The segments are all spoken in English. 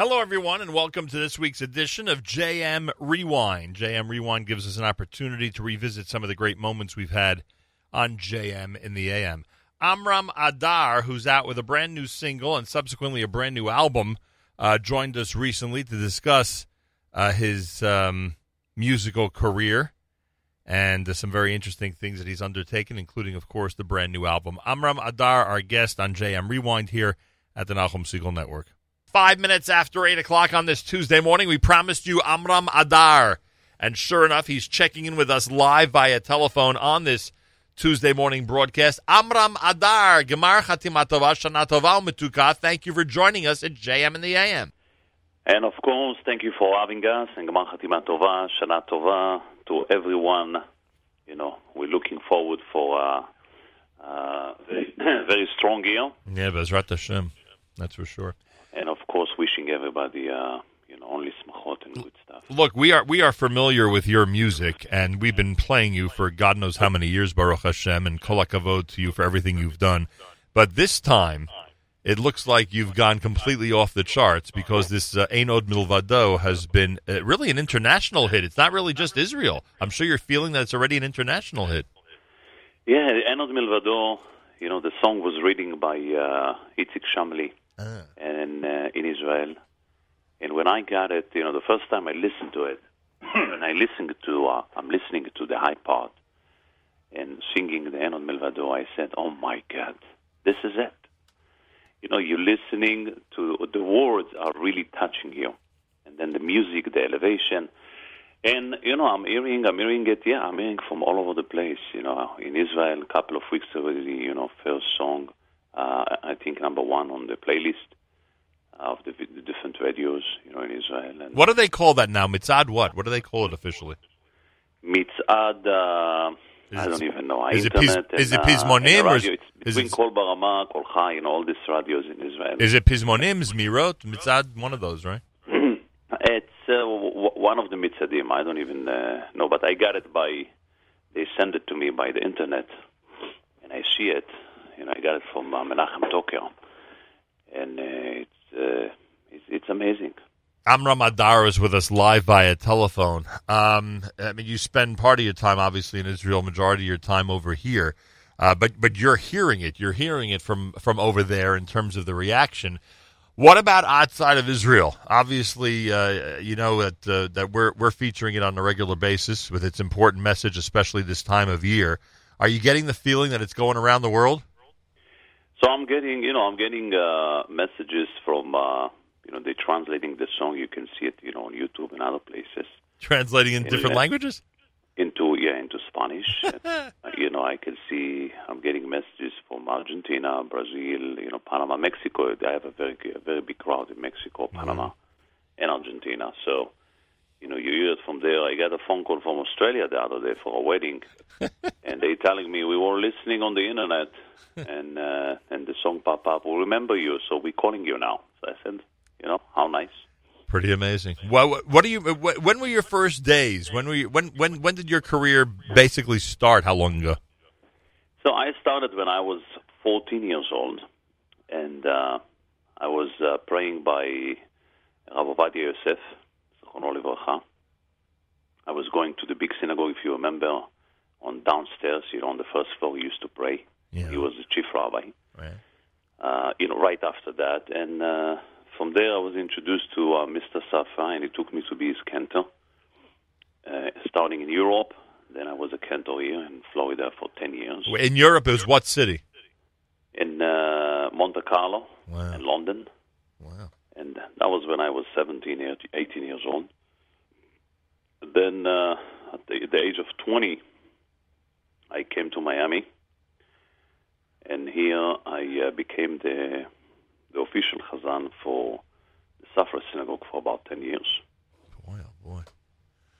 Hello, everyone, and welcome to this week's edition of JM Rewind. JM Rewind gives us an opportunity to revisit some of the great moments we've had on JM in the AM. Amram Adar, who's out with a brand new single and subsequently a brand new album, uh, joined us recently to discuss uh, his um, musical career and uh, some very interesting things that he's undertaken, including, of course, the brand new album. Amram Adar, our guest on JM Rewind here at the Nachum Segal Network. Five minutes after 8 o'clock on this Tuesday morning, we promised you Amram Adar. And sure enough, he's checking in with us live via telephone on this Tuesday morning broadcast. Amram Adar, Gemar Chatimatova, Shanatova Metuka, thank you for joining us at JM in the AM. And of course, thank you for having us. And Gemar Chatimatova, Shanatova, to everyone. You know, we're looking forward for a uh, uh, very, very strong year. Yeah, Bezrat Hashem. That's for sure and of course, wishing everybody, uh, you know, only smachot and good stuff. Look, we are we are familiar with your music, and we've been playing you for God knows how many years, Baruch Hashem, and kol hakavod to you for everything you've done. But this time, it looks like you've gone completely off the charts because this uh, Ein Od Milvado has been uh, really an international hit. It's not really just Israel. I'm sure you're feeling that it's already an international hit. Yeah, Ein Od Milvado, you know, the song was written by uh, Itzik Shamli uh. and uh, in Israel. And when I got it, you know, the first time I listened to it, and I listened to, uh, I'm listening to the high part and singing the Ein Od Milvado, I said, "Oh my God, this is it." You know, you're listening to the words are really touching you, and then the music, the elevation, and you know, I'm hearing, I'm hearing it. Yeah, I'm hearing from all over the place. You know, in Israel, a couple of weeks already. You know, first song I think number one on the playlist of the, the, different radios, you know, in Israel. And what do they call that now? Mitzad what? What do they call it officially? Mitzad. Uh, I don't even know. Is Internet it, piz, is it Pizmonim uh, or is, it's between Kol Barama, Kol Chai, and all these radios in Israel? Is it Pizmonim, Zmirot, Mitzad? One of those, right? it's uh, w- one of the Mitzadim. I don't even uh, know, but I got it by. They send it to me by the internet, and I see it, know, I got it from uh, Menachem Toker, and uh, it's, uh, it's it's amazing. Amram Adar is with us live via telephone. Um, I mean, you spend part of your time, obviously, in Israel, majority of your time over here, uh, but but you're hearing it. You're hearing it from from over there in terms of the reaction. What about outside of Israel? Obviously, uh, you know that uh, that we're we're featuring it on a regular basis with its important message, especially this time of year. Are you getting the feeling that it's going around the world? So I'm getting, you know, I'm getting uh, messages from, uh, you know, they're translating the song. You can see it, you know, on YouTube and other places. Translating in, in different languages? Into yeah, into Spanish. and, you know, I can see I'm getting messages from Argentina, Brazil, you know, Panama, Mexico. I have a very a very big crowd in Mexico, Panama, mm-hmm. and Argentina. So you know, you hear it from there. I got a phone call from Australia the other day for a wedding, and they telling me we were listening on the internet, and uh, and the song pop up. We remember you, so we're calling you now. So I said, you know, how nice. Pretty amazing. Well, what do you? When were your first days? When were you? When when when did your career basically start? How long ago? So I started when I was 14 years old, and uh, I was uh, praying by Rav Ovadia Yosef I was going to the big synagogue, if you remember, on downstairs, you know, on the first floor, he used to pray. Yeah. He was the chief rabbi. Right. Uh, you know, right after that. And uh, from there, I was introduced to uh, Mr. Safra, and he took me to be his cantor, uh, starting in Europe. Then I was a cantor here in Florida for 10 years. In Europe, it was what city? In uh, Monte Carlo wow. and London. Wow and that was when I was 17, 18 years old. Then, uh, at the, the age of 20, I came to Miami, and here I uh, became the the official chazan for the Safra Synagogue for about 10 years. Boy, oh boy.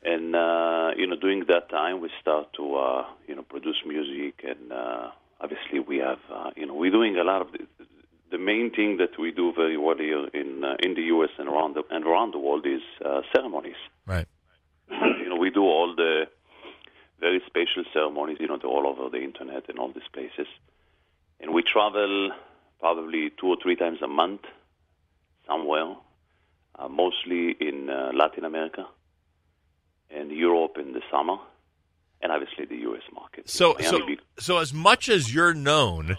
And, uh, you know, during that time, we start to, uh, you know, produce music, and uh, obviously we have, uh, you know, we're doing a lot of the main thing that we do very well here in uh, in the U.S. and around the and around the world is uh, ceremonies. Right. you know, we do all the very special ceremonies. You know, all over the internet and all these places, and we travel probably two or three times a month somewhere. mostly in uh, Latin America and Europe in the summer, and obviously the U.S. market. So, so, so as much as you're known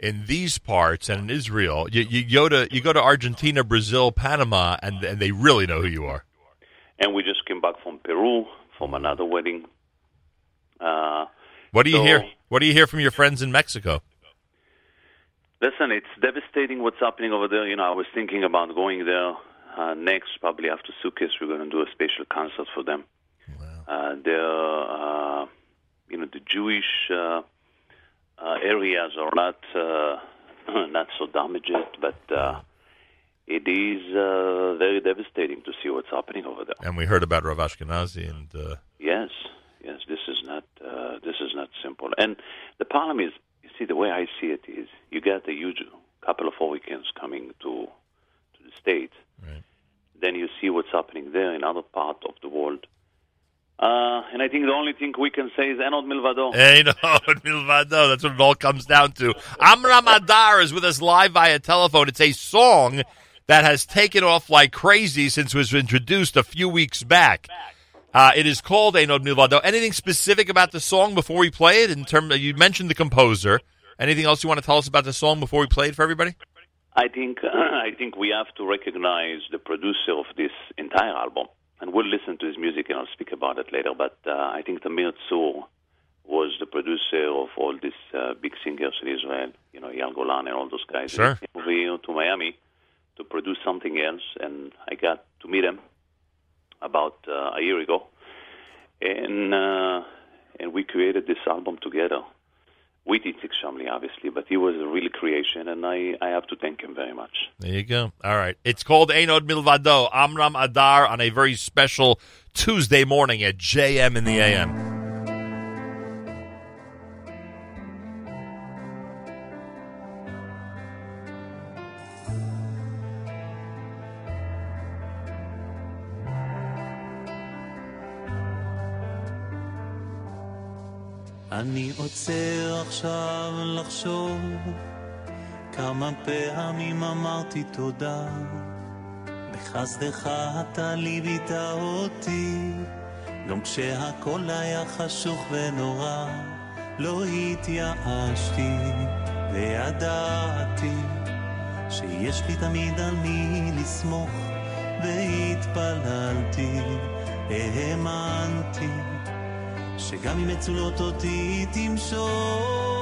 in these parts and in Israel, you, you go to you go to Argentina, Brazil, Panama, and, and they really know who you are. And we just came back from Peru from another wedding. Uh, what do you so, hear? What do you hear from your friends in Mexico? Listen, it's devastating what's happening over there. You know, I was thinking about going there uh, next, probably after Sukkot. We're going to do a special concert for them. Wow. Uh, they're, uh, you know, the Jewish uh, uh, areas are not uh, not so damaged, but uh, it is uh, very devastating to see what's happening over there. And we heard about Rav Ashkenazi, and uh... yes, yes, this is not uh, this is not simple. And the problem is, you see, the way I see it is, you get a huge couple of weekends coming to to the states. Right. Then you see what's happening there in other parts of the world uh, and I think the only thing we can say is Ein Od Milvado. Ein Od Milvado. That's what it all comes down to. Amram Adar is with us live via telephone. It's a song that has taken off like crazy since it was introduced a few weeks back. Uh, it is called Ein Od Milvado. Anything specific about the song before we play it? In terms, you mentioned the composer. Anything else you want to tell us about the song before we play it for everybody? I think I think we have to recognize the producer of this entire album and we'll listen to his music and I'll speak about it later. But uh, I think Tamir Tzur was the producer of all these uh, big singers in Israel, you know, Eyal Golan and all those guys. Sure. He came over here to Miami to produce something else, and I got to meet him about uh, a year ago, and uh, and we created this album together with Itzik Shamli, obviously, but he was a real creation, and I, I have to thank him very much. There you go. All right. It's called Ein Od Milvado, Amram Adar, on a very special Tuesday morning at JM in the AM. אני עוצר עכשיו לחשוב כמה פעמים אמרתי תודה. בחסדך אתה ליווית אותי גם כשהכל היה חשוך ונורא. לא התייאשתי וידעתי שיש לי תמיד על מי לסמוך והתפללתי, האמנתי שגם אם מצולות אותי תמשוך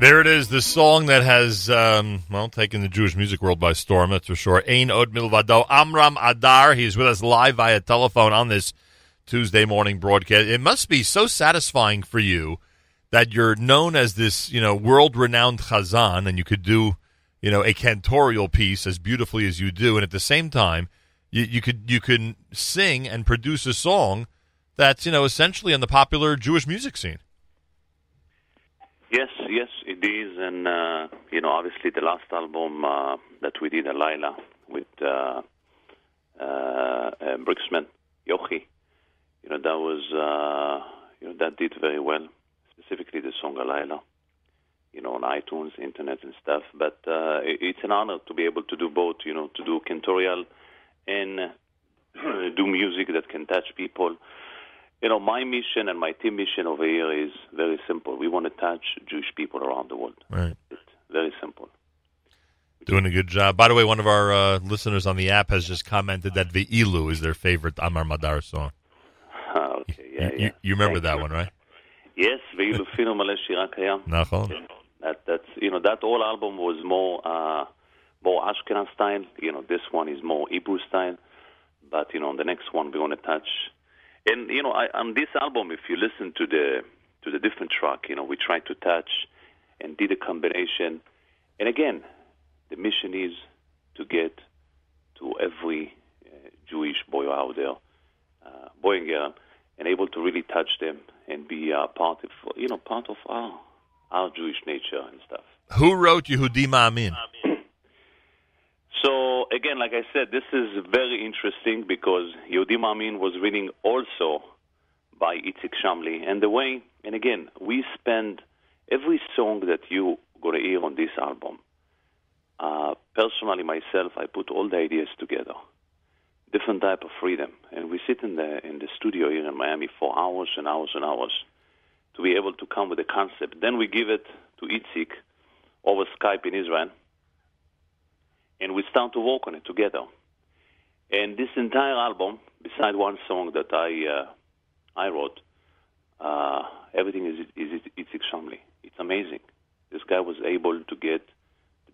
There it is, the song that has, um, well, taken the Jewish music world by storm, that's for sure. Ein Od Milvado. Amram Adar, he's with us live via telephone on this Tuesday morning broadcast. It must be so satisfying for you that you're known as this, you know, world-renowned chazan, and you could do, you know, a cantorial piece as beautifully as you do, and at the same time, you, you could you can sing and produce a song that's, you know, essentially in the popular Jewish music scene. Yes, yes, it is, and uh, you know, obviously, the last album uh, that we did, Alayla, with uh, uh, uh, Briskman Yochi, you know, that was, uh, you know, that did very well. Specifically, the song Alayla, you know, on iTunes, internet, and stuff. But uh, it, it's an honor to be able to do both. You know, to do cantorial and do music that can touch people you know, my mission and my team mission over here is very simple. We want to touch Jewish people around the world. Right. It's very simple. Doing a good job. By the way, one of our uh, listeners on the app has just commented that Ve'ilu is their favorite Amram Adar song. Okay, yeah, you, yeah. You, you remember Thank that you. one, right? Yes, Ve'ilu Fino Maleh Shirakayam. That, that's, you know, that whole album was more, uh, more Ashkenaz style. You know, this one is more Hebrew style. But, you know, on the next one, we want to touch and you know I, on this album, if you listen to the to the different track, you know we tried to touch and did a combination. And again, the mission is to get to every uh, Jewish boy out there, uh, boy and girl, and able to really touch them and be uh, part of you know part of our our Jewish nature and stuff. Who wrote Yehudi Ma'amin? So again, like I said, this is very interesting because Yehudi Ma'amin was reading also by Itzik Shamli, and the way, and again, we spend every song that you gonna hear on this album. Uh, personally, myself, I put all the ideas together, different type of freedom, and we sit in the in the studio here in Miami for hours and hours and hours to be able to come with a concept. Then we give it to Itzik over Skype in Israel and we start to work on it together. And this entire album, beside one song that I uh, I wrote, uh, everything is is Itzik Shamli. It's amazing. This guy was able to get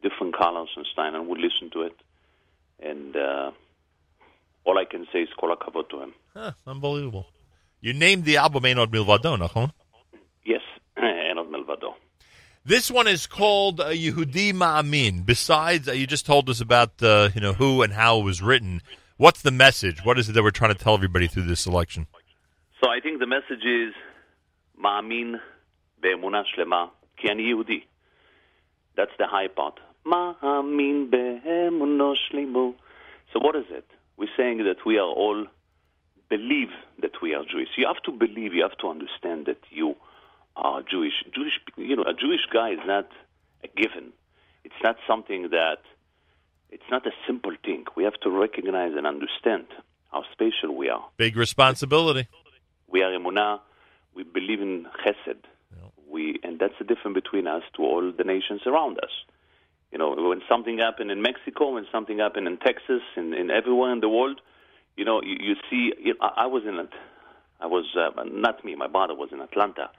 different colors and style, and would listen to it. And uh, all I can say is kol hakavod to him. Huh, unbelievable. You named the album Ein Od Milvado, Nachon? Yes, Ein Od Milvado. This one is called uh, Yehudi Ma'amin. Besides, uh, you just told us about uh, you know who and how it was written. What's the message? What is it that we're trying to tell everybody through this selection? So I think the message is Ma'amin be'emunah shlema ki ani Yehudi. That's the high part. Ma'amin be'emunah shlemu. So what is it? We're saying that we are all believe that we are Jewish. You have to believe. You have to understand that you are Jewish. Jewish, you know, a Jewish guy is not a given. It's not something that, it's not a simple thing. We have to recognize and understand how special we are Big responsibility. we are emunah. We believe in chesed. We and that's the difference between us to all the nations around us. You know, when something happened in Mexico, when something happened in Texas, in, in everywhere in the world, you know, you, you see. You know, I, I was in, I was uh, not me. My brother was in Atlanta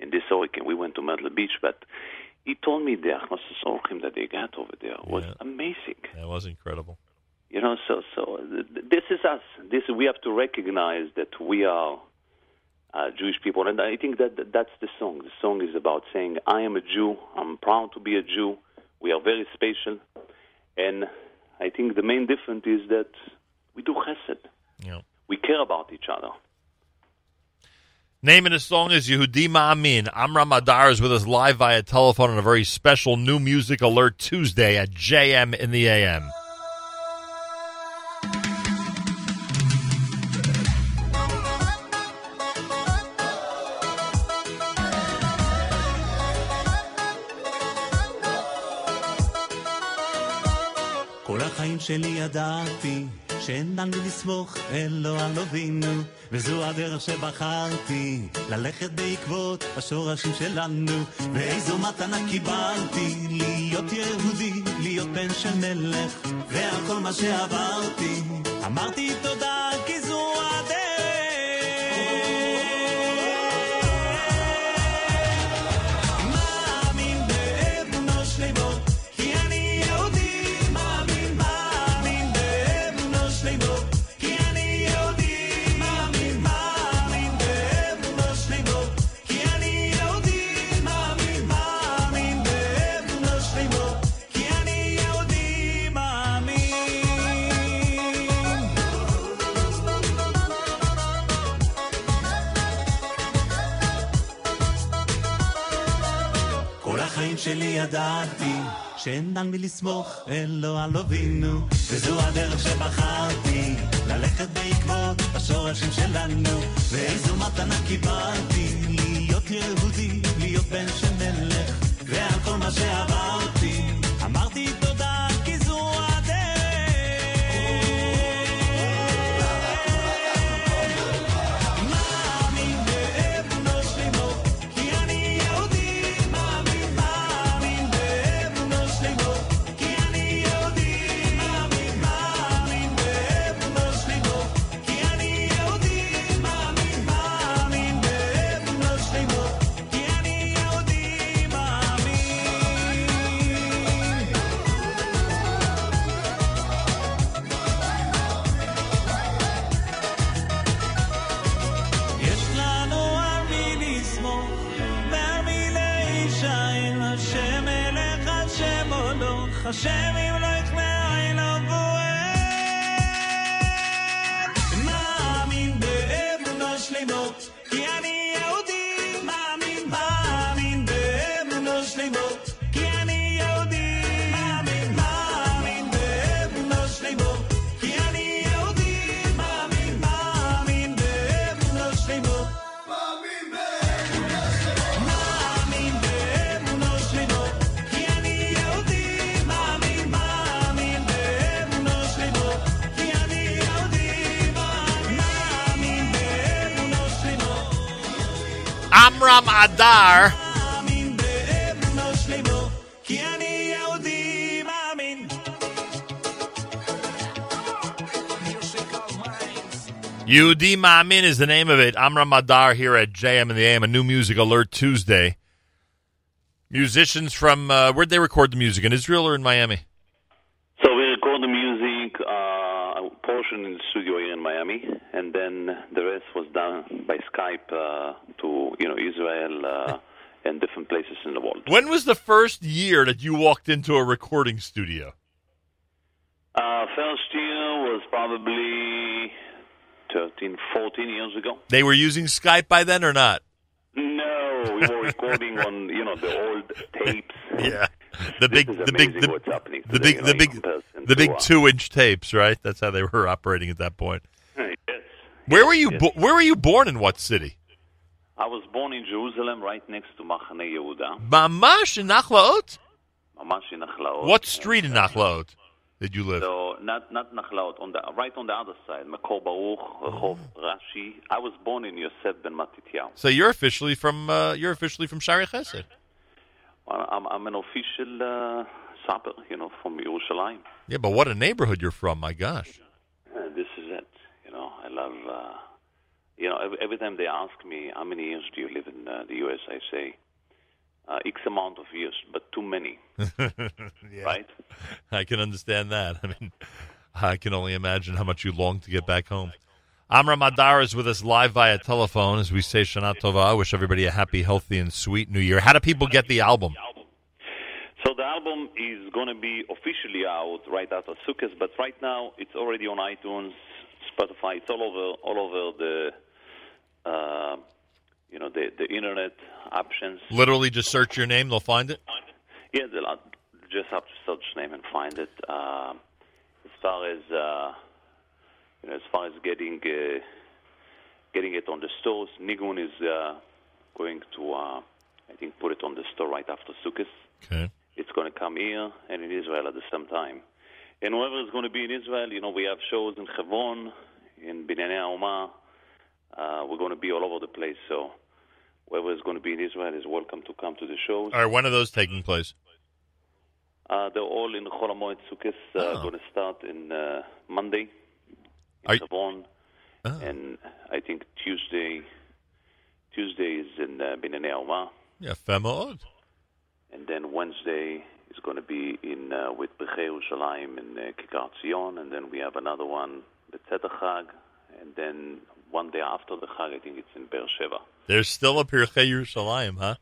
in this hurricane. We went to Myrtle Beach, but he told me the Achmasus Orchim that they got over there was Yeah. amazing. That was incredible. You know, so so th- th- this is us. This we have to recognize that we are uh, Jewish people, and I think that that- that's the song. The song is about saying, "I am a Jew. I'm proud to be a Jew. We are very special," and I think the main difference is that we do chesed. Yeah. We care about each other. Name of the song is Yehudi Ma'amin. Amram Adar is with us live via telephone on a very special new music alert Tuesday at JM in the AM. כל החיים שלי ידעתי שאין לנו לסמוך אלו על אבינו וזו הדרך שבחרתי ללכת בעקבות השורשים שלנו. ואיזו מתנה קיבלתי? להיות יהודי, להיות בן של מלך ועל כל מה שעברתי. אמרתי תודה כי ידעתי שאין על מי לסמוך אלו על אבינו וזו הדרך שבחרתי ללכת בעקבות השורשים שלנו. ואיזו מתנה קיבלתי להיות יהודי, להיות בן של מלך. ועל כל מה שעברתי Amram Adar. Mamin is the name of it. Amram Adar here at JM and the AM, a new music alert Tuesday. Musicians from, uh, where'd they record the music? In Israel or in Miami? Portion in the studio here in Miami, and then the rest was done by Skype uh, to you know Israel uh, and different places in the world. When was the first year that you walked into a recording studio? Uh, first year was probably 13, 14 years ago. They were using Skype by then or not? We were recording on you know the old tapes. Yeah. The big, the big, the, happening the big, the big, the big uh, two-inch tapes, right? That's how they were operating at that point. Yes. Where were you? Yes. Bo- where were you born? In what city? I was born in Jerusalem, right next to Machane Yehuda, Mamash in Nachlaot. Mamash in Nachlaot. What street in Nachlaot did you live? So not not Nachlaot, on the right on the other side, Makor Baruch, Rehov Rashi. I was born in Yosef ben Matityahu. So you're officially from uh, you're officially from Shaarei Chesed. I'm, I'm an official uh, sapper, you know, from Yerushalayim. Yeah, but what a neighborhood you're from! My gosh. Uh, this is it. You know, I love. Uh, you know, every, every time they ask me how many years do you live in uh, the U.S., I say uh, X amount of years, but too many, yeah. right? I can understand that. I mean, I can only imagine how much you long to get back home. Amram Adar is with us live via telephone as we say Shana Tova. I wish everybody a happy, healthy, and sweet New Year. How do people get the album? So the album is going to be officially out right after Sukkot, but right now it's already on iTunes, Spotify. It's all over, all over the, uh, you know, the the internet options. Literally, just search your name; they'll find it. Yeah, they'll uh, just have to search name and find it. Um, as far as uh, you know, as far as getting uh, getting it on the stores, Nigun is uh, going to, uh, I think, put it on the store right after Sukkot. Okay. It's going to come here and in Israel at the same time. And whoever is going to be in Israel, you know, we have shows in Hebron, in Binyane Haoma. Uh, we're going to be all over the place. So whoever is going to be in Israel is welcome to come to the shows. All right. When are those taking place? Uh, they're all in Chol HaMoed Sukkot. Uh, Oh. Going to start in uh, Monday in Are you- Oh. and I think Tuesday. Tuesday is in uh, Binyane Haoma. Yeah, Femod. And then Wednesday is going to be in uh, with Pirchei Yerushalayim in uh, Kikar Tzion, and then we have another one, Betzet Chag, and then one day after the Chag, I think it's in Beer Sheva. There's still a Pirchei Yerushalayim, huh?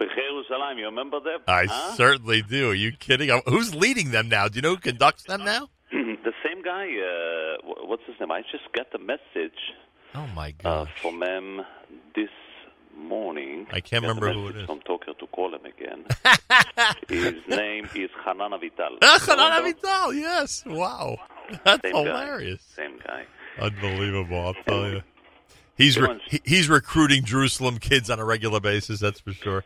Pirchei Yerushalayim, you remember that? I Huh? certainly do. Are you kidding? Uh, Who's leading them now? Do you know who conducts them now? the same guy, uh, what's his name? I just got the message Oh my uh, gosh! from him this morning. I can't remember who it is. From Toker to call him again. His name is Hanan Avital. Ah, Hanan Avital, yes. Wow. That's Same hilarious. Guy. Same guy. Unbelievable, I'll tell you. He's re- he's recruiting Jerusalem kids on a regular basis, that's for sure.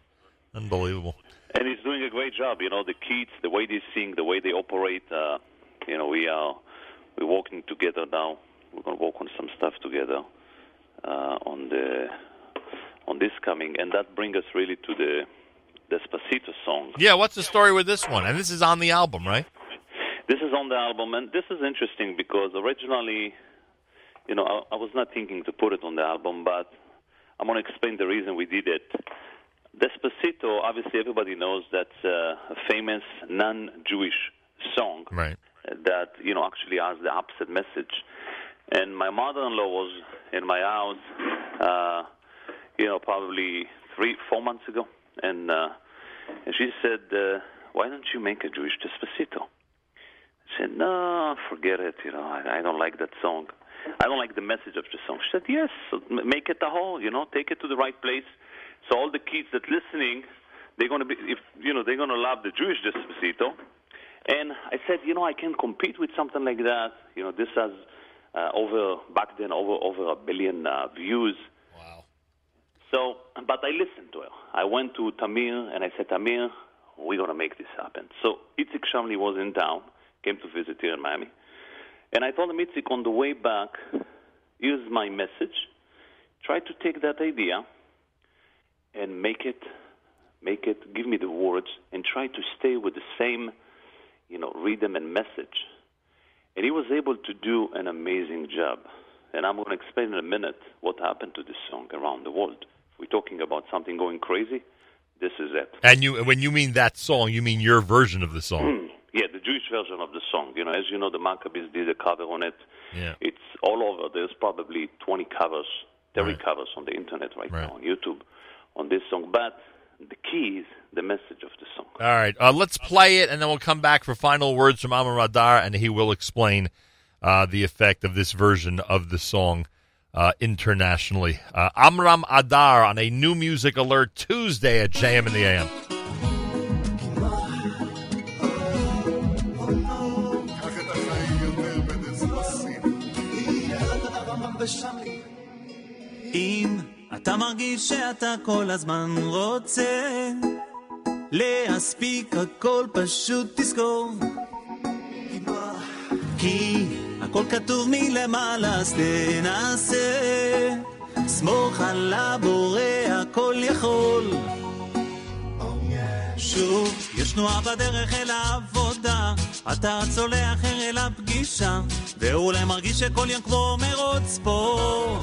Unbelievable. And he's doing a great job. You know, the kids, the way they sing, the way they operate. Uh, you know, we are we're working together now. We're going to work on some stuff together uh, on the on this coming, and that brings us really to the Despacito song. Yeah, what's the story with this one? And this is on the album, right? This is on the album, and this is interesting because originally, you know, I, I was not thinking to put it on the album, but I'm going to explain the reason we did it. Despacito, obviously, everybody knows that's a famous non-Jewish song right. that you know actually has the opposite message. And my mother-in-law was in my house, uh, you know, probably three, four months ago, and uh, and she said, uh, "Why don't you make a Jewish Despacito?" I said, "No, forget it. You know, I, I don't like that song. I don't like the message of the song." She said, "Yes, make it a whole. You know, take it to the right place." So all the kids that listening, they're gonna be, if you know, they're gonna love the Jewish Despacito. And I said, you know, I can compete with something like that. You know, this has uh, over back then over over a billion uh, views. Wow. So, but I listened to her. I went to Tamir and I said, Tamir, we're gonna make this happen. So Itzik Shamli was in town, came to visit here in Miami, and I told him, Itzik, on the way back, here's my message. Try to take that idea and make it, make it, give me the words, and try to stay with the same, you know, rhythm and message. And he was able to do an amazing job. And I'm going to explain in a minute what happened to this song around the world. If we're talking about something going crazy, this is it. And you, when you mean that song, you mean your version of the song. Hmm. Yeah, the Jewish version of the song. You know, as you know, the Maccabeats did a cover on it. Yeah. It's all over. There's probably 20 covers, 30 Right. covers on the internet right, Right. now on YouTube on this song. But the key is the message of the song. All right, uh, let's play it, and then we'll come back for final words from Amram Adar, and he will explain uh, the effect of this version of the song uh, internationally. Uh, Amram Adar on a new music alert Tuesday at JM in the AM. אם אתה מרגיש שאתה כל הזמן רוצה להספיק הכל פשוט תזכור. כי הכל כתוב מלמעלה אז תנסה. סמוך על הבורא הכל יכול. שוב, יש תנועה בדרך אל העבודה, אתה אחר אל הפגישה, ואולי מרגיש שכל יום כמו מרוץ ספורט.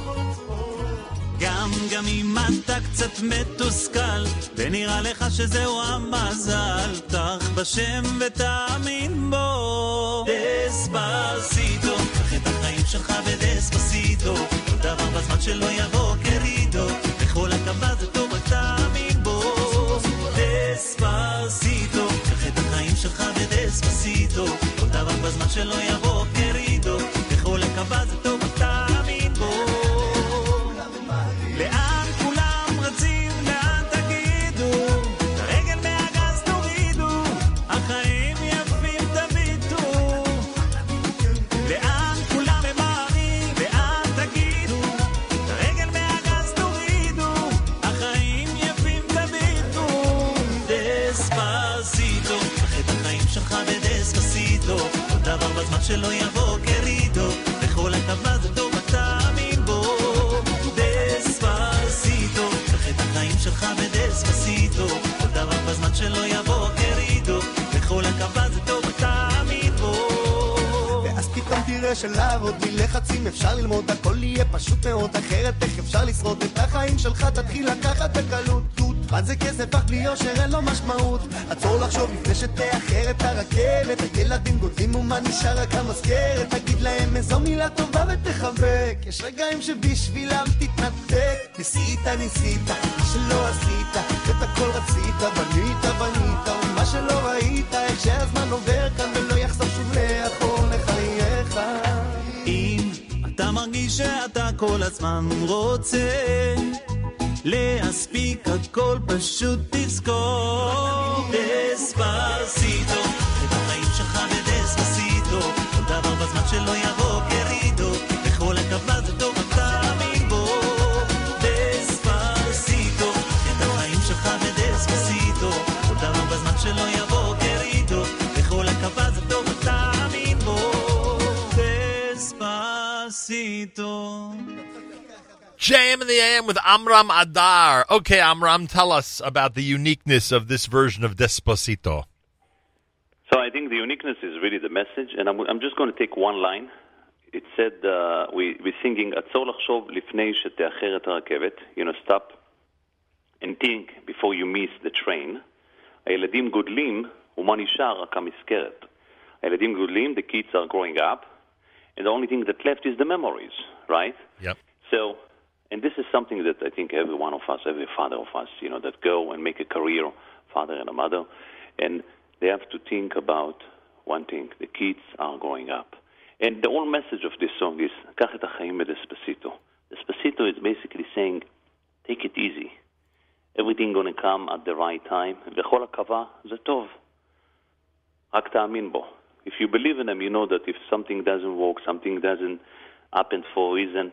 גם, גם אם אתה קצת מתוסכל, ונראה לך שזהו המזל, פתח בשם ותאמין בו. דספסיטו, קח את החיים שלך בדספסיטו, כל דבר בזמן שלא יבוא קרידו, בכל הקבה זה טוב, רק תאמין בו. דספסיטו, קח שלך בדספסיטו, כל דבר בזמן שלא יבוא קרידו, זה טוב, שלא יבוא קרידו, בכל הטבה זה טוב, תאמין בו. דספסיטו, קח את החיים שלך בדספסיטו, כל דבר בזמן שלא יבוא קרידו, בכל הקבה זה טוב, תאמין בו. ואז פתאום תראה שלעבוד בלי לחצים אפשר ללמוד הכל יהיה פשוט מאוד אחרת איך אפשר לשרוד את החיים שלך תתחיל לקחת בקלות מה זה כסף אך בלי יושר אין לו משמעות. עצור לחשוב לפני שתאחר את הרכבת. הילדים גודלים ומה נשאר רק המזכרת. תגיד להם איזו מילה טובה ותחבק. יש רגעים שבשבילם תתנתק. ניסית ניסית מה שלא עשית את הכל רצית. בנית בנית ומה שלא ראית איך שהזמן עובר כאן ולא יחזור שוב לאחור לחייך. אם אתה מרגיש שאתה כל הזמן רוצה להספיק הכל פשוט תזכור. דספסיטו את החיים שלך בדספסיטו כל דבר בזמן שלו יבוא קרידו בכל הקו זה טוב אתה תאמין בו דספסיטו את החיים שלך בדספסיטו כל דבר בזמן שלו יבוא בו דספסיטו JM in the AM with Amram Adar. Okay, Amram, tell us about the uniqueness of this version of Despacito. So I think the uniqueness is really the message, and I'm, I'm just going to take one line. It said, uh, we, we're singing, עצור לחשוב לפני שתאחר את הרכבת, you know, stop and think before you miss the train. הילדים גודלים, ומה נשאר? רק המזכרת. הילדים גודלים, the kids are growing up, and the only thing that left is the memories, right? Yep. So, and this is something that I think every one of us, every father of us, you know, that go and make a career, father and a mother, and they have to think about one thing: the kids are growing up. And the whole message of this song is "Kach et hachaim despacito." Despacito is basically saying, take it easy. Everything going to come at the right time. וכל הקווה זה טוב. רק תאמין בו. If you believe in him, you know that if something doesn't work, something doesn't happen for a reason,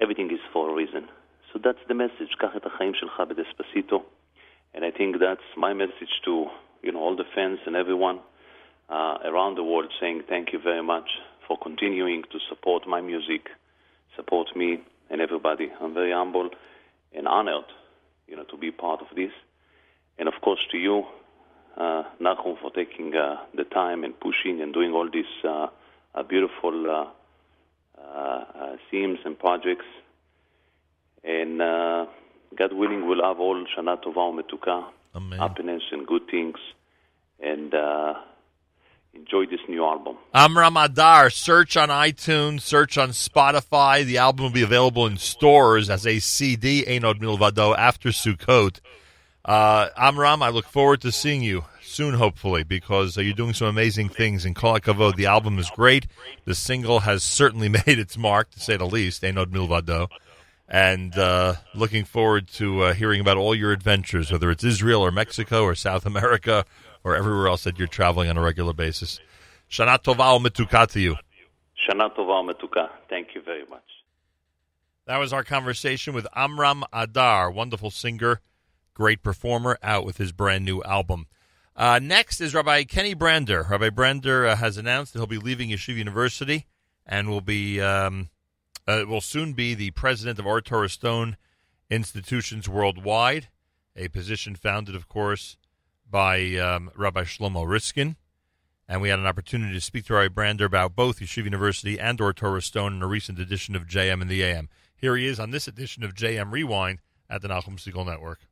everything is for a reason. So that's the message. קח את החיים שלך בדספסיטו. And I think that's my message to you know all the fans and everyone uh, around the world saying thank you very much for continuing to support my music, support me and everybody. I'm very humble and honored, you know, to be part of this. And of course to you, uh, Nachum, for taking uh, the time and pushing and doing all these uh, uh, beautiful uh, uh, uh, themes and projects. And uh, God willing, we'll have all Shana Tova Umetuka, Amen. happiness and good things, and uh, enjoy this new album. Amram Adar, search on iTunes, search on Spotify. The album will be available in stores as a CD, Ein Od Milvado, after Sukkot. Uh, Amram, I look forward to seeing you soon, hopefully, because uh, you're doing some amazing things. In Kol HaKavod, the album is great. The single has certainly made its mark, to say the least, Ein Od Milvado. And uh, looking forward to uh, hearing about all your adventures, whether it's Israel or Mexico or South America or everywhere else that you're traveling on a regular basis. Shana Tova Umetuka to you. Shana Tova Umetuka. Thank you very much. That was our conversation with Amram Adar, wonderful singer, great performer, out with his brand new album. Uh, next is Rabbi Kenny Brander. Rabbi Brander uh, has announced that he'll be leaving Yeshiva University and will be um, uh, will soon be the president of Or Torah Stone institutions worldwide, a position founded, of course, by um, Rabbi Shlomo Riskin. And we had an opportunity to speak to Rabbi Brander about both Yeshiva University and Or Torah Stone in a recent edition of JM and the AM. Here he is on this edition of JM Rewind at the Nachum Segal Network.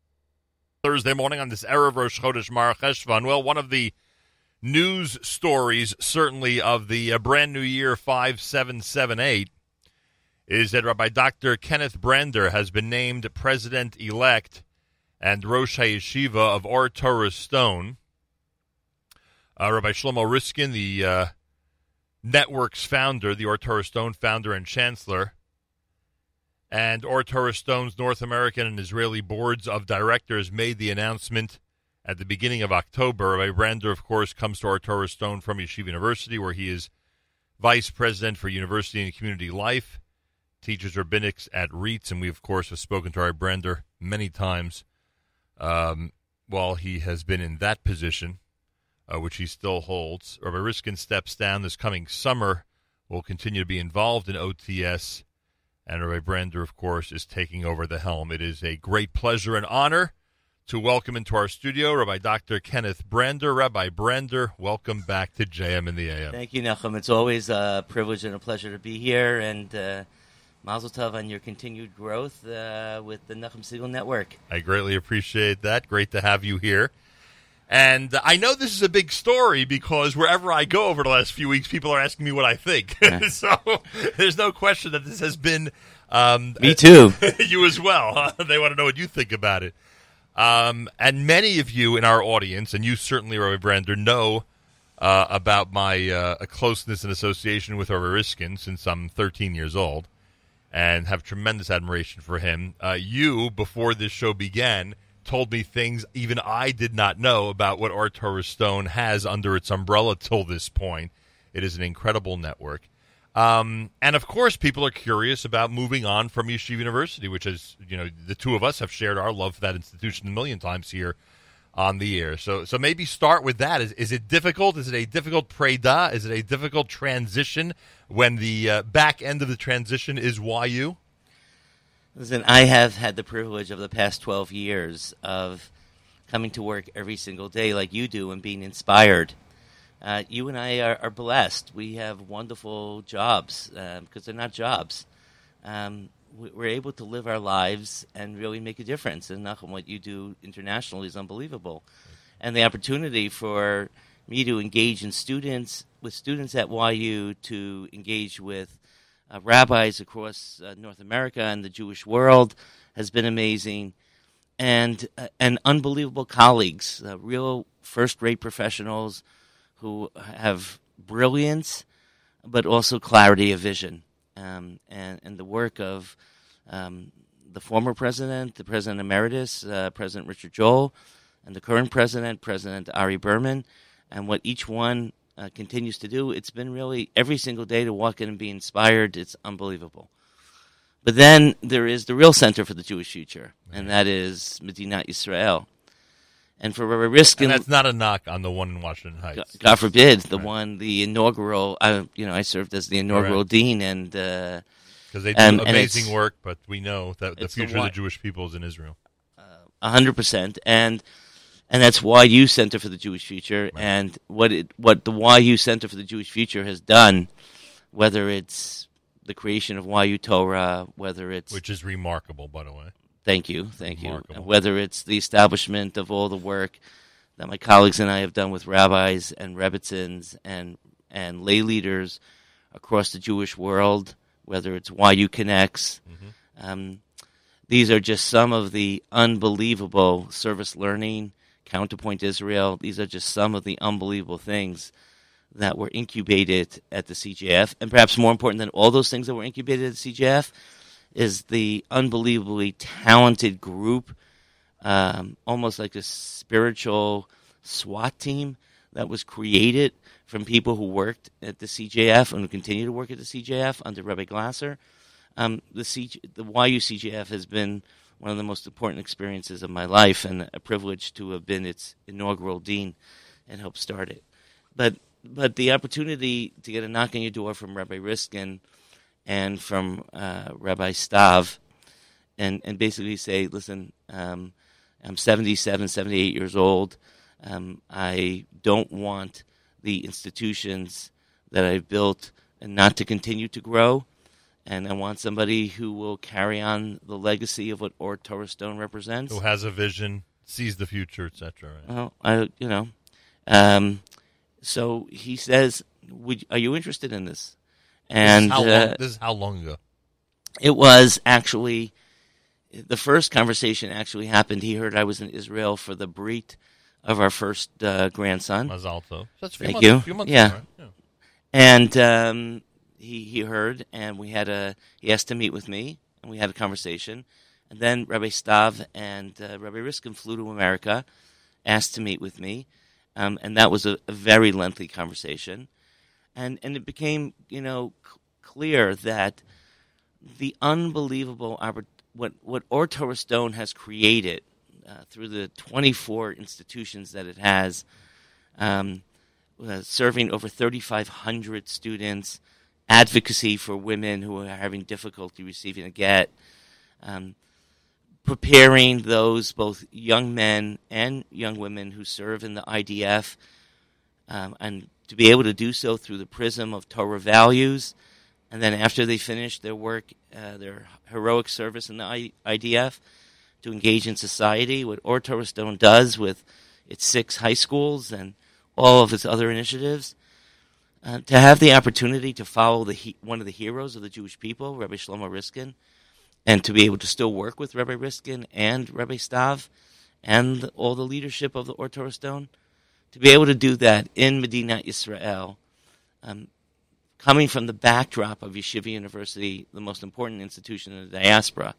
Thursday morning on this Erev Rosh Chodesh Mar Cheshvan. Well, one of the news stories, certainly of the uh, brand new year 5778, is that Rabbi Dr. Kenneth Brander has been named president elect and Rosh HaYeshiva of Or Torah Stone. Uh, Rabbi Shlomo Riskin, the uh, network's founder, the Or Torah Stone founder and chancellor, and Or Torah Stone's North American and Israeli boards of directors made the announcement at the beginning of October. Rabbi Brander, of course, comes to Torah Stone from Yeshiva University, where he is vice president for university and community life, teaches rabbinics at RIETS, and we, of course, have spoken to Rabbi Brander many times um, while he has been in that position, uh, which he still holds. Rabbi Riskin steps down this coming summer, will continue to be involved in OTS and Rabbi Brander, of course, is taking over the helm. It is a great pleasure and honor to welcome into our studio Rabbi Dr. Kenneth Brander. Rabbi Brander, welcome back to JM in the AM. Thank you, Nachum. It's always a privilege and a pleasure to be here, and uh, Mazel Tov on your continued growth uh, with the Nachum Segal Network. I greatly appreciate that. Great to have you here. And I know this is a big story because wherever I go over the last few weeks, people are asking me what I think. so there's no question that this has been. Um, Me too. you as well. they want to know what you think about it. Um, and many of you in our audience, and you certainly, Rabbi Brander, know uh, about my uh, closeness and association with Rabbi Riskin since I'm 13 years old. and have tremendous admiration for him. Uh, you, before this show began, told me things even I did not know about what Torah Stone has under its umbrella till this point. It is an incredible network. Um, and of course, people are curious about moving on from Yeshiva University, which is, you know, the two of us have shared our love for that institution a million times here on the air. So, so maybe start with that. Is, is it difficult? Is it a difficult preda? Is it a difficult transition when the uh, back end of the transition is YU? Listen, I have had the privilege of the past 12 years of coming to work every single day like you do and being inspired. Uh, you and I are, are, blessed. We have wonderful jobs because uh, they're not jobs. Um, we're able to live our lives and really make a difference. And Nachum, what you do internationally is unbelievable. And the opportunity for me to engage in students with students at YU to engage with uh, rabbis across uh, North America and the Jewish world has been amazing, and uh, and unbelievable colleagues, uh, real first-rate professionals who have brilliance, but also clarity of vision, um, and and the work of um, the former president, the president emeritus, uh, President Richard Joel, and the current president, President Ari Berman, and what each one uh, continues to do. It's been really every single day to walk in and be inspired. It's unbelievable. But then there is the real center for the Jewish future, and that is Medinat Yisrael. And for Rabbi Riskin, and that's not a knock on the one in Washington Heights. God, forbid, the right. one, the inaugural. I, you know, I served as the inaugural right. dean, and uh, because they do and, amazing and work, but we know that the future the of the Jewish people is in Israel. Uh, a hundred percent, and and that's YU Center for the Jewish Future. Right. And what it, what the YU Center for the Jewish Future has done, whether it's the creation of YU Torah, whether it's which is remarkable, by the way. Thank you, thank remarkable. you. Whether it's the establishment of all the work that my colleagues and I have done with rabbis and rebbitzins and and lay leaders across the Jewish world whether it's YU Connects. Mm-hmm. Um, these are just some of the unbelievable service learning, Counterpoint Israel. These are just some of the unbelievable things that were incubated at the CJF. And perhaps more important than all those things that were incubated at the CJF is the unbelievably talented group, um, almost like a spiritual SWAT team that was created from people who worked at the CJF and who continue to work at the CJF under Rabbi Glasser. Um, the, CJ, the YU CJF has been one of the most important experiences of my life and a privilege to have been its inaugural dean and help start it. But but the opportunity to get a knock on your door from Rabbi Riskin and from uh, Rabbi Stav and, and basically say, listen, um, I'm 77, 78 years old. Um, I don't want the institutions that I've built not to continue to grow. And I want somebody who will carry on the legacy of what Or Torah Stone represents. Who has a vision, sees the future, etc. Right? Well, I, you know, um, so he says, Would, "Are you interested in this?" And this is, uh, this is how long ago? It was actually the first conversation actually happened. He heard I was in Israel for the Brit of our first uh, grandson. Mazal tov. That's Thank months, you. yeah. Ago, right? yeah. And um, he he heard, and we had a he asked to meet with me, and we had a conversation. And then Rabbi Stav and uh, Rabbi Riskin flew to America, asked to meet with me, um, and that was a, a, very lengthy conversation. And and it became you know c- clear that the unbelievable what what Or Torah Stone has created uh, through the 24 institutions that it has, um, uh, serving over 3,500 students, advocacy for women who are having difficulty receiving a get, um, preparing those both young men and young women who serve in the IDF, um, and to be able to do so through the prism of Torah values. And then after they finish their work, uh, their heroic service in the IDF, to engage in society, what Or Torah Stone does with its six high schools and all of its other initiatives. Uh, to have the opportunity to follow the he- one of the heroes of the Jewish people, Rabbi Shlomo Riskin, and to be able to still work with Rabbi Riskin and Rabbi Stav and all the leadership of the Or Torah Stone, to be able to do that in Medina Israel, um, coming from the backdrop of Yeshiva University, the most important institution in the diaspora,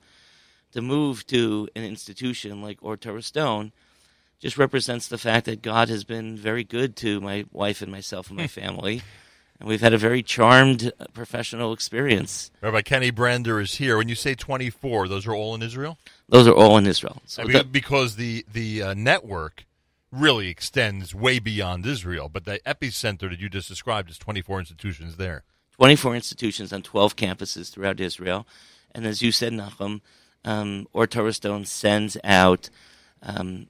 to move to an institution like Or Torah Stone just represents the fact that God has been very good to my wife and myself and my hmm. family. And we've had a very charmed uh, professional experience. Rabbi Kenny Brander is here. When you say 24, those are all in Israel? Those are all in Israel. So the, because the, the uh, network really extends way beyond Israel, but the epicenter that you just described is 24 institutions there. 24 institutions on 12 campuses throughout Israel. And as you said, Nachum, um, Or Torah Stone sends out um,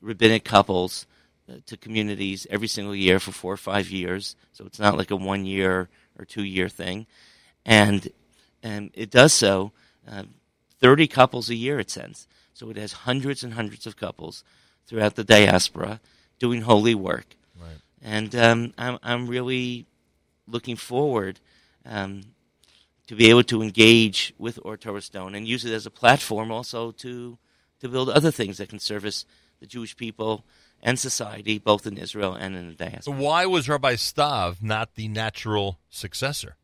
rabbinic couples uh, to communities every single year for four or five years. So it's not like a one year or two year thing. And, and it does so uh, 30 couples a year, it sends. So it has hundreds and hundreds of couples throughout the diaspora doing holy work. Right. And um, I'm, I'm really looking forward um, to be able to engage with Or Torah Stone and use it as a platform also to, to build other things that can service the Jewish people and society, both in Israel and in the diaspora. Why was Rabbi Stav not the natural successor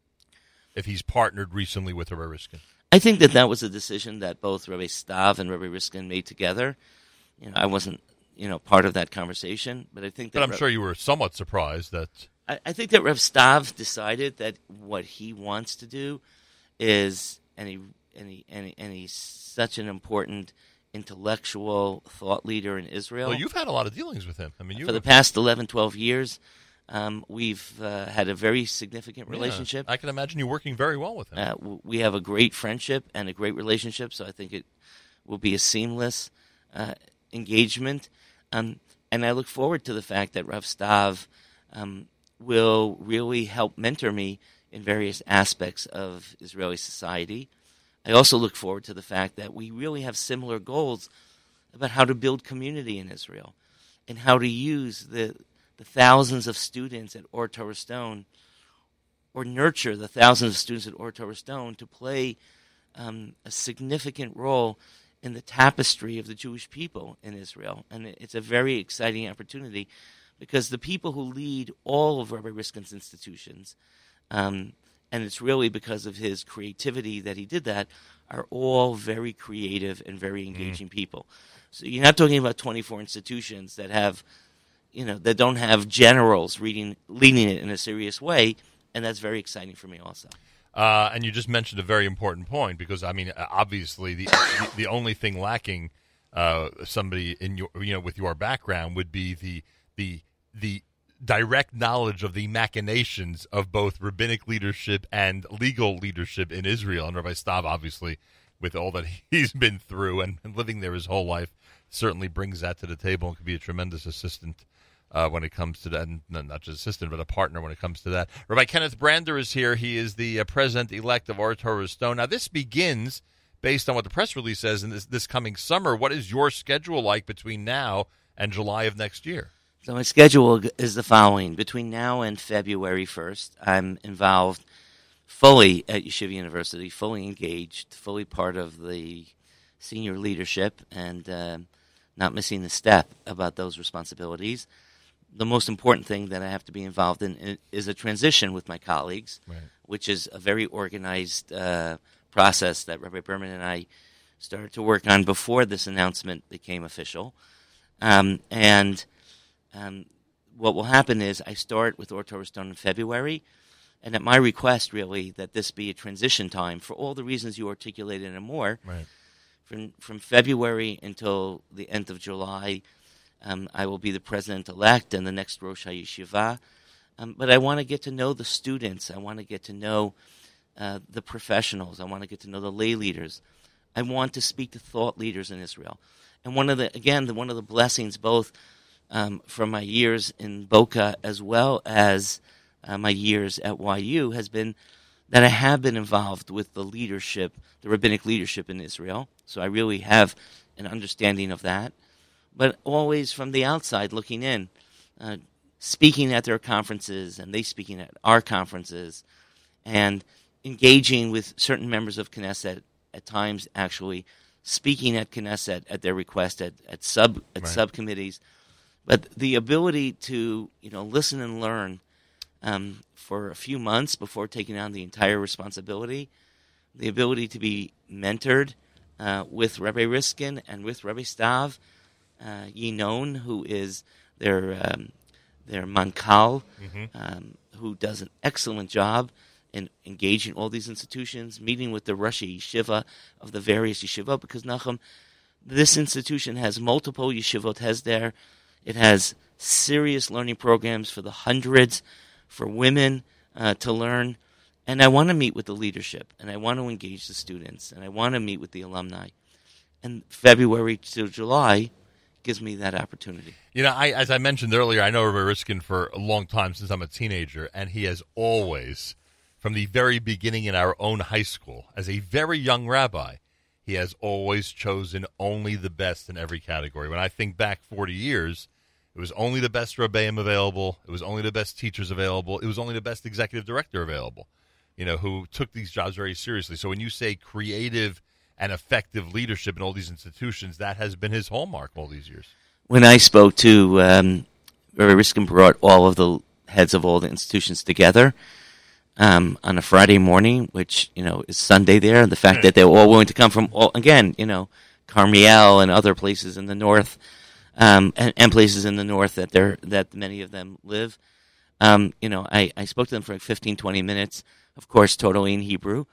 if he's partnered recently with Rabbi Riskin? I think that that was a decision that both Rabbi Stav and Rabbi Riskin made together. You know, I wasn't, you know, part of that conversation, but I think that. But I'm sure you were somewhat surprised that. I, I think that Rev Stav decided that what he wants to do is, and he, and he, and, he, and he's such an important intellectual thought leader in Israel. Well, you've had a lot of dealings with him. I mean, for the past 11, 12 years, um, we've uh, had a very significant relationship. Yeah, I can imagine you working very well with him. Uh, we have a great friendship and a great relationship, so I think it will be a seamless uh, engagement. Um, and I look forward to the fact that Rav Stav um, will really help mentor me in various aspects of Israeli society. I also look forward to the fact that we really have similar goals about how to build community in Israel and how to use the, the thousands of students at Or Torah Stone or nurture the thousands of students at Or Torah Stone to play um, a significant role in the tapestry of the Jewish people in Israel. And it's a very exciting opportunity because the people who lead all of Rabbi Riskin's institutions um, and it's really because of his creativity that he did that, are all very creative and very mm-hmm. engaging mm. people. So you're not talking about 24 institutions that have, you know, that don't have generals reading, leading it in a serious way, and that's very exciting for me also. Uh, and you just mentioned a very important point because I mean, obviously, the the, the, only thing lacking uh, somebody in your you know with your background would be the the the direct knowledge of the machinations of both rabbinic leadership and legal leadership in Israel. And Rabbi Stav, obviously, with all that he's been through and, living there his whole life, certainly brings that to the table and could be a tremendous assistant uh, when it comes to that. And not just assistant, but a partner when it comes to that. Rabbi Kenneth Brander is here. He is the uh, president elect of Or Torah Stone. Now, this begins based on what the press release says in this, this coming summer. What is your schedule like between now and July of next year? So my schedule is the following: between now and February first, I'm involved fully at Yeshiva University, fully engaged, fully part of the senior leadership, and uh, not missing a step about those responsibilities. The most important thing that I have to be involved in is a transition with my colleagues, right. which is a very organized uh, process that Rabbi Berman and I started to work on before this announcement became official. Um, and um, what will happen is I start with Or Torah Stone in February, and at my request, really, that this be a transition time for all the reasons you articulated and more. Right. From from February until the end of July, um, I will be the president elect and the next Rosh HaYeshiva. Um, but I want to get to know the students. I want to get to know uh, the professionals. I want to get to know the lay leaders. I want to speak to thought leaders in Israel. And one of the again, the, one of the blessings both um, from my years in Boca as well as uh, my years at YU has been that I have been involved with the leadership, the rabbinic leadership in Israel. So I really have an understanding of that. But always from the outside looking in, uh, speaking at their conferences and they speaking at our conferences and engaging with certain members of Knesset at times actually speaking at Knesset at their request at, at sub at right. subcommittees but the ability to you know listen and learn um, for a few months before taking on the entire responsibility. The ability to be mentored uh, with Rabbi Riskin and with Rabbi Stav uh, Yinon, who is their um, their mankal, mm-hmm. um, who does an excellent job in engaging all these institutions, meeting with the Rosh Yeshiva of the various yeshiva, because Nachum, this institution has multiple yeshivot has there. It has serious learning programs for the hundreds for women uh, to learn. And I want to meet with the leadership, and I want to engage the students, and I want to meet with the alumni. And February to July gives me that opportunity. You know, I, as I mentioned earlier, I know Rabbi Riskin for a long time since I'm a teenager, and he has always, from the very beginning in our own high school, as a very young rabbi, he has always chosen only the best in every category. When I think back 40 years, it was only the best rebbeim available. It was only the best teachers available. It was only the best executive director available, you know, who took these jobs very seriously. So when you say creative and effective leadership in all these institutions, that has been his hallmark all these years. When I spoke to um, Riskin brought all of the heads of all the institutions together um, on a Friday morning, which, you know, is Sunday there, and the fact that they were all willing to come from, all, again, you know, Carmiel and other places in the north – um, and, and, places in the north that they that many of them live. Um, you know, I, I spoke to them for like 15, 20 minutes. Of course, totally in Hebrew,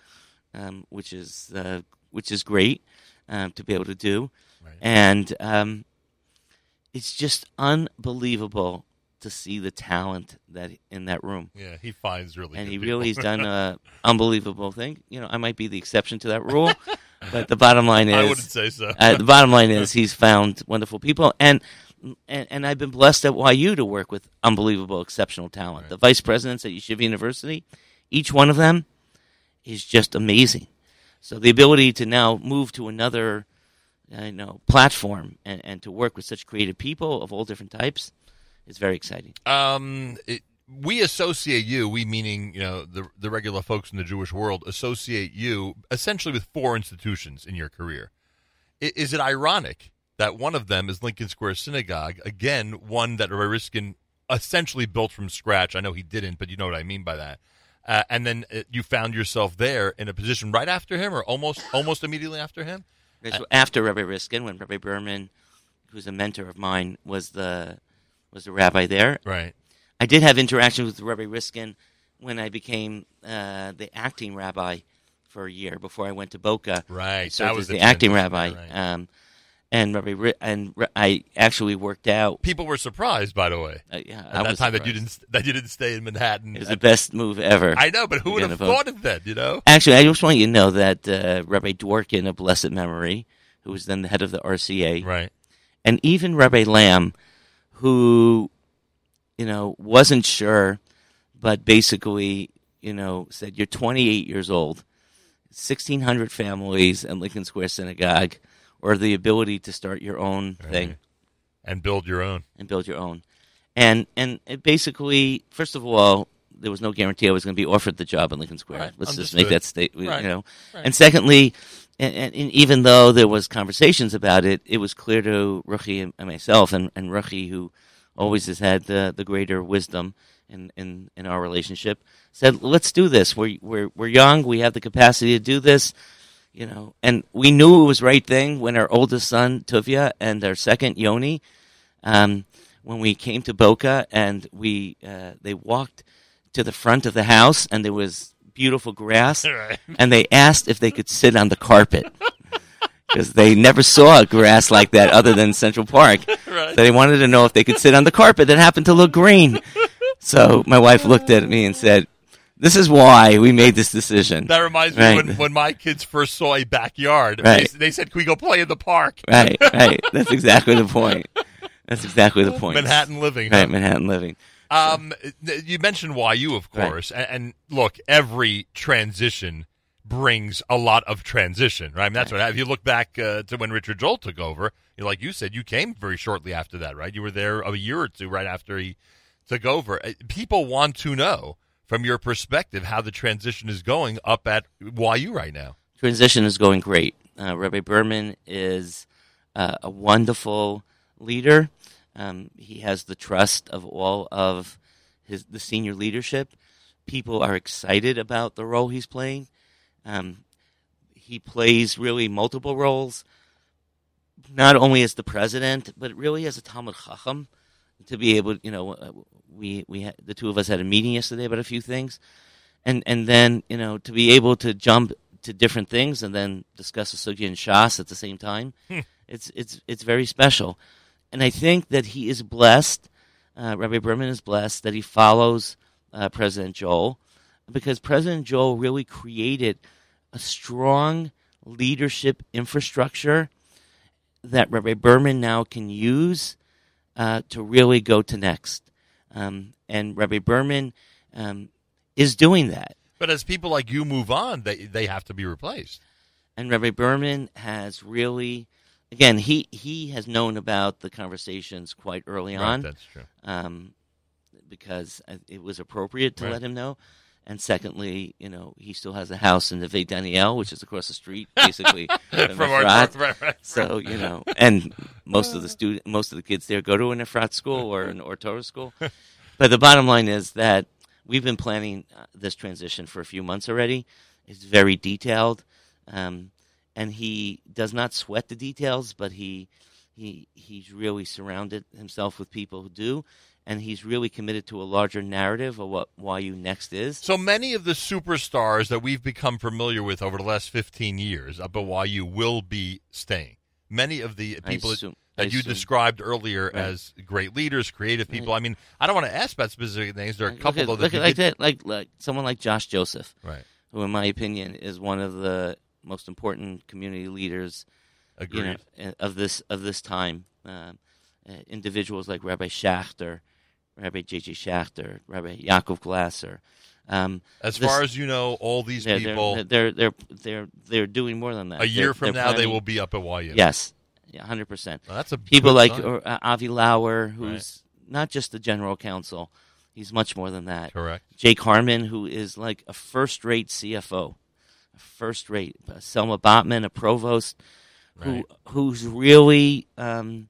um, which is uh, which is great um, to be able to do, right. and um, it's just unbelievable to see the talent that in that room. Yeah, he finds really, and he people. really has done an unbelievable thing. You know, I might be the exception to that rule, but the bottom line is, I wouldn't say so. uh, the bottom line is, he's found wonderful people, and and, and I've been blessed at YU to work with unbelievable, exceptional talent. Right. The vice presidents at Yeshiva University, each one of them, is just amazing. So the ability to now move to another, uh, you know, platform and, and to work with such creative people of all different types is very exciting. Um, it, we associate you, we meaning you know the the regular folks in the Jewish world, associate you essentially with four institutions in your career. Is it ironic that one of them is Lincoln Square Synagogue? Again, one that Rabbi Riskin essentially built from scratch. I know he didn't, but you know what I mean by that. Uh, and then uh, you found yourself there in a position right after him, or almost almost immediately after him. After Rabbi Riskin, when Rabbi Berman, who's a mentor of mine, was the was the rabbi there. Right. I did have interactions with Rabbi Riskin when I became uh, the acting rabbi for a year before I went to Boca. Right, so that was the acting rabbi. Right. Um, and Rabbi and I actually worked out. People were surprised, by the way. Uh, yeah, at I that time that you didn't that you didn't stay in Manhattan. It was the best move ever. I know, but who would have thought of that? You know. Actually, I just want you to know that uh, Rabbi Dworken of blessed memory, who was then the head of the RCA, right, and even Rabbi Lamm, who you know, wasn't sure, but basically, you know, said, You're 28 years old, 1,600 families and Lincoln Square Synagogue, or the ability to start your own right. thing. And build your own. And build your own. And, and it basically, first of all, there was no guarantee I was going to be offered the job in Lincoln Square. Right. Let's Understood. just make that statement, right. you know. Right. And secondly, and, and, and, even though there was conversations about it, it was clear to Ruchi and, and myself, and, and Ruchi, who always has had the, the greater wisdom in, in, in our relationship, said, let's do this. We're, we're, we're young. We have the capacity to do this. You know, and we knew it was right thing when our oldest son, Tuvia, and our second, Yoni, um, when we came to Boca and we, uh, they walked to the front of the house and there was beautiful grass right. and they asked if they could sit on the carpet because they never saw grass like that other than Central Park. Right. So they wanted to know if they could sit on the carpet that happened to look green. So my wife looked at me and said, this is why we made this decision. That reminds me right. when, when my kids first saw a backyard. Right. They, they, said, "Can we go play in the park?" Right, right. That's exactly the point. That's exactly the point. Manhattan living. Right, Manhattan living. Um, you mentioned YU, of course, right. and, and, look, every transition brings a lot of transition, right? I mean, that's right. what. If you look back uh, to when Richard Joel took over, you know, like you said, you came very shortly after that, right? You were there a year or two right after he took over. Uh, people want to know from your perspective how the transition is going up at YU right now. Transition is going great. Uh, Rabbi Berman is uh, a wonderful leader. Um, he has the trust of all of his the senior leadership. People are excited about the role he's playing. Um, he plays really multiple roles, not only as the president, but really as a Talmud Chacham. To be able, you know, uh, we we had, the two of us had a meeting yesterday about a few things, and and then you know to be able to jump to different things and then discuss the sugya and shas at the same time, hmm. it's it's it's very special, and I think that he is blessed. Uh, Rabbi Berman is blessed that he follows uh, President Joel, because President Joel really created a strong leadership infrastructure that Rabbi Berman now can use uh, to really go to next. Um, and Rabbi Berman um, is doing that. But as people like you move on, they they have to be replaced. And Rabbi Berman has really, again, he he has known about the conversations quite early right, on. That's true. Um, because it was appropriate to right. let him know. And secondly, you know, he still has a house in the Neve Daniel, which is across the street, basically from our right, right, So you know, and most of the student, most of the kids there go to an Efrat school or an Or Torah school. But the bottom line is that we've been planning uh, this transition for a few months already. It's very detailed, um, and he does not sweat the details, but he he he's really surrounded himself with people who do and he's really committed to a larger narrative of what YU Next is. So many of the superstars that we've become familiar with over the last 15 years up at YU will be staying. Many of the people assume, that you described earlier right. as great leaders, creative people. Right. I mean, I don't want to ask about specific names. There are a couple look at, of them. Like, that, like, like someone like Josh Joseph, right. who, in my opinion, is one of the most important community leaders you know, of this of this time. Uh, uh, individuals like Rabbi Schachter, Rabbi J.J. Schacter, Rabbi Yaakov Glasser. Um, as this, far as you know, all these they're, people they're, they're they're they're they're doing more than that. A year they're, from now, planning, they will be up at YU. Yes, yeah, hundred percent. Well, that's a people like uh, Avi Lauer, who's right. not just the general counsel; he's much more than that. Correct. Jake Harmon, who is like a first-rate CFO, a first-rate uh, Selma Botman, a provost, who right. who's really. Um,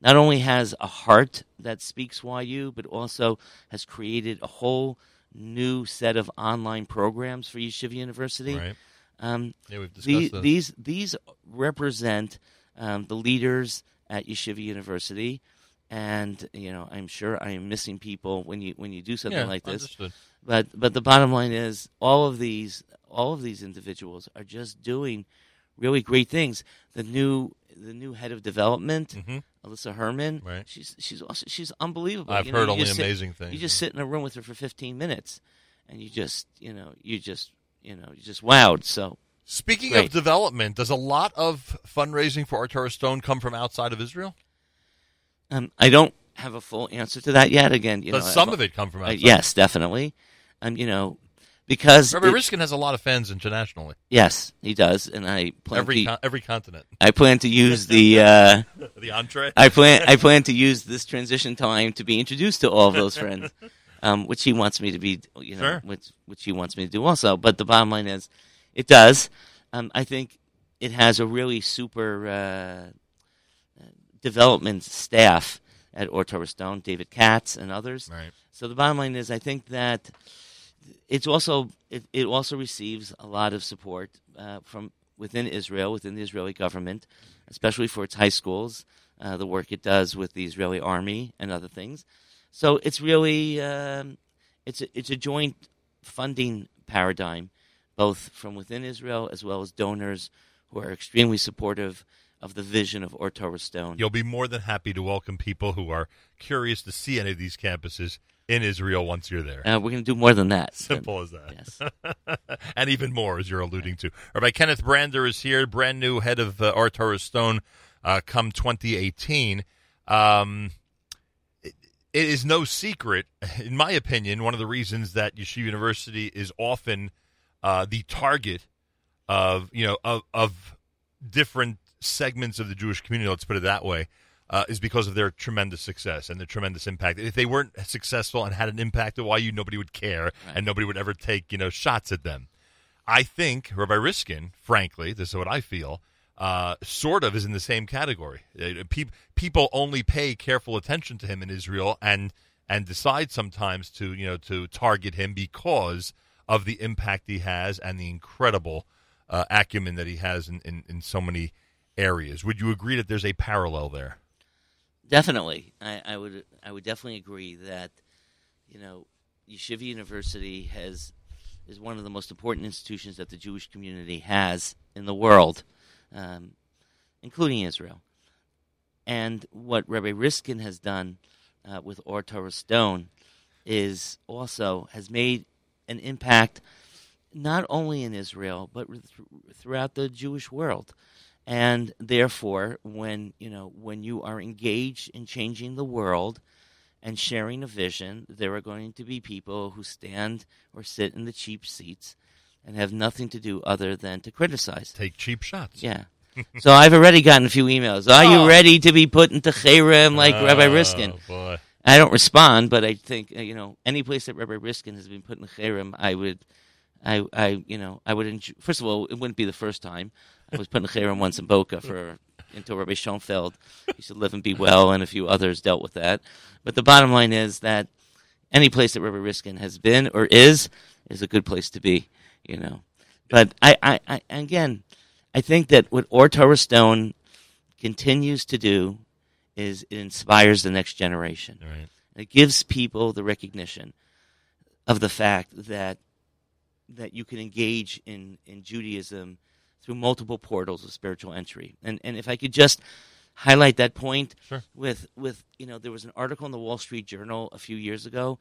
not only has a heart that speaks YU, but also has created a whole new set of online programs for Yeshiva University. Right. Um, yeah, we've discussed these, this. these these represent um, the leaders at Yeshiva University, and you know I'm sure I am missing people when you when you do something yeah, like this. Understood. But but the bottom line is all of these all of these individuals are just doing really great things. The new the new head of development, mm-hmm. Alyssa Herman. Right. She's she's also, she's unbelievable. I've you know, heard only sit, amazing things. You just sit in a room with her for 15 minutes, and you just you know you just you know you just wowed. So speaking great. of development, does a lot of fundraising for Torah Stone come from outside of Israel? Um, I don't have a full answer to that yet. Again, you does know, some I, of it come from outside? uh, yes, definitely. Um, you know, because Rabbi it, Riskin has a lot of fans internationally. Yes, he does, and I plan every to, con- every continent. I plan to use the uh, the entree. I plan I plan to use this transition time to be introduced to all of those friends, um, which he wants me to be, you know, sure. which which he wants me to do also. But the bottom line is, it does. Um, I think it has a really super uh, development staff at Ohr Torah Stone, David Katz and others. Right. So the bottom line is, I think that it's also it, it also receives a lot of support uh, from within Israel, within the Israeli government, especially for its high schools, uh, the work it does with the Israeli army and other things. So it's really um, it's a, it's a joint funding paradigm, both from within Israel as well as donors who are extremely supportive of the vision of Ohr Torah Stone. You'll be more than happy to welcome people who are curious to see any of these campuses in Israel once you're there. Uh, we're going to do more than that. Simple as that. Yes. and even more, as you're alluding to. Rabbi Kenneth Brander is here, brand new head of uh, Torah Stone uh, come 2018. Um, it, it is no secret, in my opinion, one of the reasons that Yeshiva University is often uh, the target of, you know, of, of different segments of the Jewish community, let's put it that way uh, is because of their tremendous success and their tremendous impact. If they weren't successful and had an impact at YU, nobody would care right. and nobody would ever take you know shots at them. I think Rabbi Riskin, frankly, this is what I feel, uh, sort of is in the same category. Uh, people only pay careful attention to him in Israel and and decide sometimes to you know to target him because of the impact he has and the incredible uh, acumen that he has in, in, in so many areas. Would you agree that there's a parallel there? Definitely, I, I would. I would definitely agree that you know Yeshiva University has is one of the most important institutions that the Jewish community has in the world, um, including Israel. And what Rabbi Riskin has done uh, with Or Torah Stone is also has made an impact not only in Israel but th- throughout the Jewish world. And therefore, when you know when you are engaged in changing the world and sharing a vision, there are going to be people who stand or sit in the cheap seats and have nothing to do other than to criticize. Take cheap shots. Yeah. so I've already gotten a few emails. Are oh. you ready to be put into Cherem like oh, Rabbi Riskin? Boy. I don't respond, but I think uh, you know any place that Rabbi Riskin has been put in Cherem, I would, I, I, you know, I would. Enjoy, first of all, it wouldn't be the first time. I was putting in Cherem once in Boca for until Rabbi Schoenfeld used to live and be well, and a few others dealt with that. But the bottom line is that any place that Rabbi Riskin has been or is is a good place to be. You know, but I, I, I again, I think that what Or Torah Stone continues to do is it inspires the next generation. Right. It gives people the recognition of the fact that that you can engage in, in Judaism through multiple portals of spiritual entry. And and if I could just highlight that point sure. with with you know there was an article in the Wall Street Journal a few years ago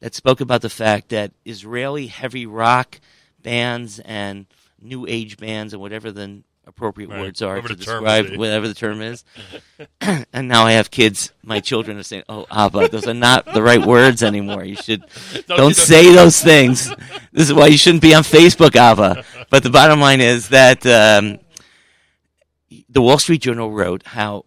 that spoke about the fact that Israeli heavy rock bands and new age bands and whatever the appropriate right. words are whatever to describe whatever the term is. and now I have kids. My children are saying, "Oh, Abba, those are not the right words anymore. You should no, don't you say don't. those things. This is why you shouldn't be on Facebook, Abba." But the bottom line is that um, the Wall Street Journal wrote how